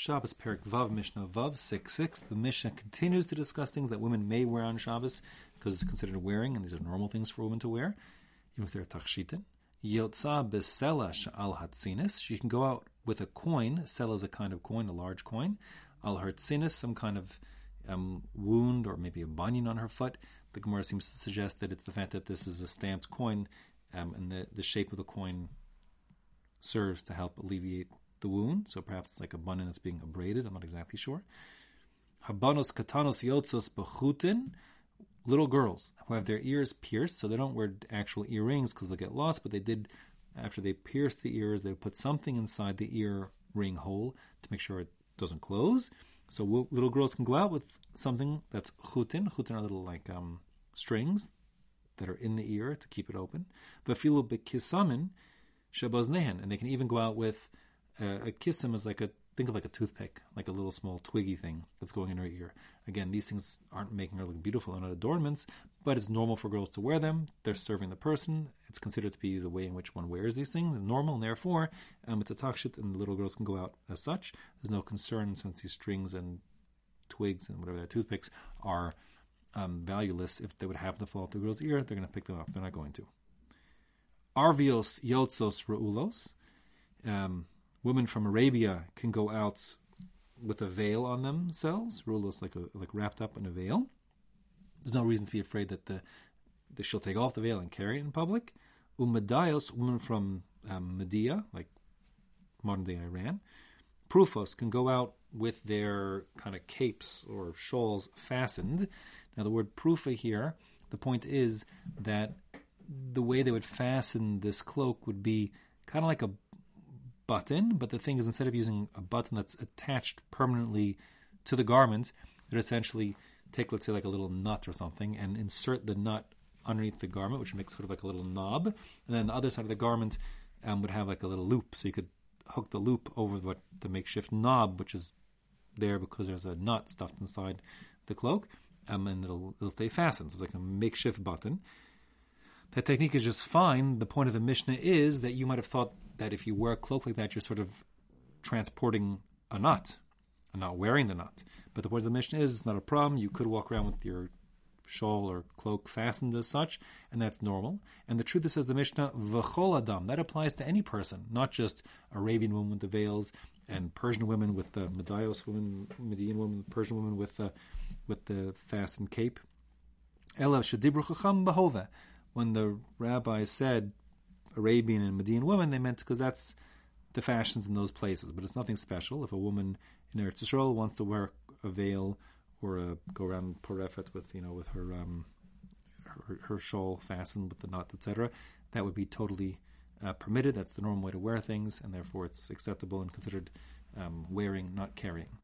Shabbos Perek Vav Mishnah Vav six six. The Mishnah continues to discuss things that women may wear on Shabbos because it's considered wearing, and these are normal things for women to wear, even if they're tachshitin. Yotza besela al hatzinis. She can go out with a coin. Sela is a kind of coin, a large coin. Al hatzinis, some kind of um, wound or maybe a bunion on her foot. The Gemara seems to suggest that it's the fact that this is a stamped coin, um, and the, the shape of the coin serves to help alleviate the wound. So perhaps like a bunion that's being abraded. I'm not exactly sure. Habanos katanos yotzos bechutin. Little girls who have their ears pierced, so they don't wear actual earrings because they'll get lost, but they did, after they pierce the ears, they put something inside the ear ring hole to make sure it doesn't close. So little girls can go out with something that's chutin. Chutin are little like um, strings that are in the ear to keep it open. Vafilu bekisamin shabaznehen, and they can even go out with uh, a kissim is like a think of like a toothpick, like a little small twiggy thing that's going in her ear. Again, these things aren't making her look beautiful and not adornments, but it's normal for girls to wear them. They're serving the person. It's considered to be the way in which one wears these things, normal, and therefore um, it's a takshit, and the little girls can go out as such. There's no concern since these strings and twigs and whatever they're toothpicks are um, valueless. If they would happen to fall off the girl's ear, they're going to pick them up. They're not going to. Arvios yotzos reulos. Um, women from Arabia can go out with a veil on themselves, rulos like a, like wrapped up in a veil. There's no reason to be afraid that the that she'll take off the veil and carry it in public. Umadayos, women from um, Media, like modern day Iran, Prufos can go out with their kind of capes or shawls fastened. Now, the word prufa here, the point is that the way they would fasten this cloak would be kind of like a button, but the thing is, instead of using a button that's attached permanently to the garment, they'd essentially take, let's say, like a little nut or something and insert the nut underneath the garment, which makes sort of like a little knob. And then the other side of the garment um, would have like a little loop, so you could hook the loop over what the makeshift knob, which is there because there's a nut stuffed inside the cloak, um, and it'll, it'll stay fastened. So it's like a makeshift button. That technique is just fine. The point of the Mishnah is that you might have thought that if you wear a cloak like that, you're sort of transporting a nut and not wearing the knot. But the point of the Mishnah is it's not a problem. You could walk around with your shawl or cloak fastened as such, and that's normal. And the truth is, says the Mishnah, v'chol adam, that applies to any person, not just Arabian women with the veils and Persian women with the Medayos women, Median women, Persian women with the with the fastened cape. Elav shadibru chacham bahova. When the rabbi said Arabian and Median women, they meant because that's the fashions in those places. But it's nothing special. If a woman in Eretz Yisrael wants to wear a veil or a, go around porefet with you know with her, um, her her shawl fastened with the knot, etc., that would be totally uh, permitted. That's the normal way to wear things, and therefore it's acceptable and considered um, wearing, not carrying.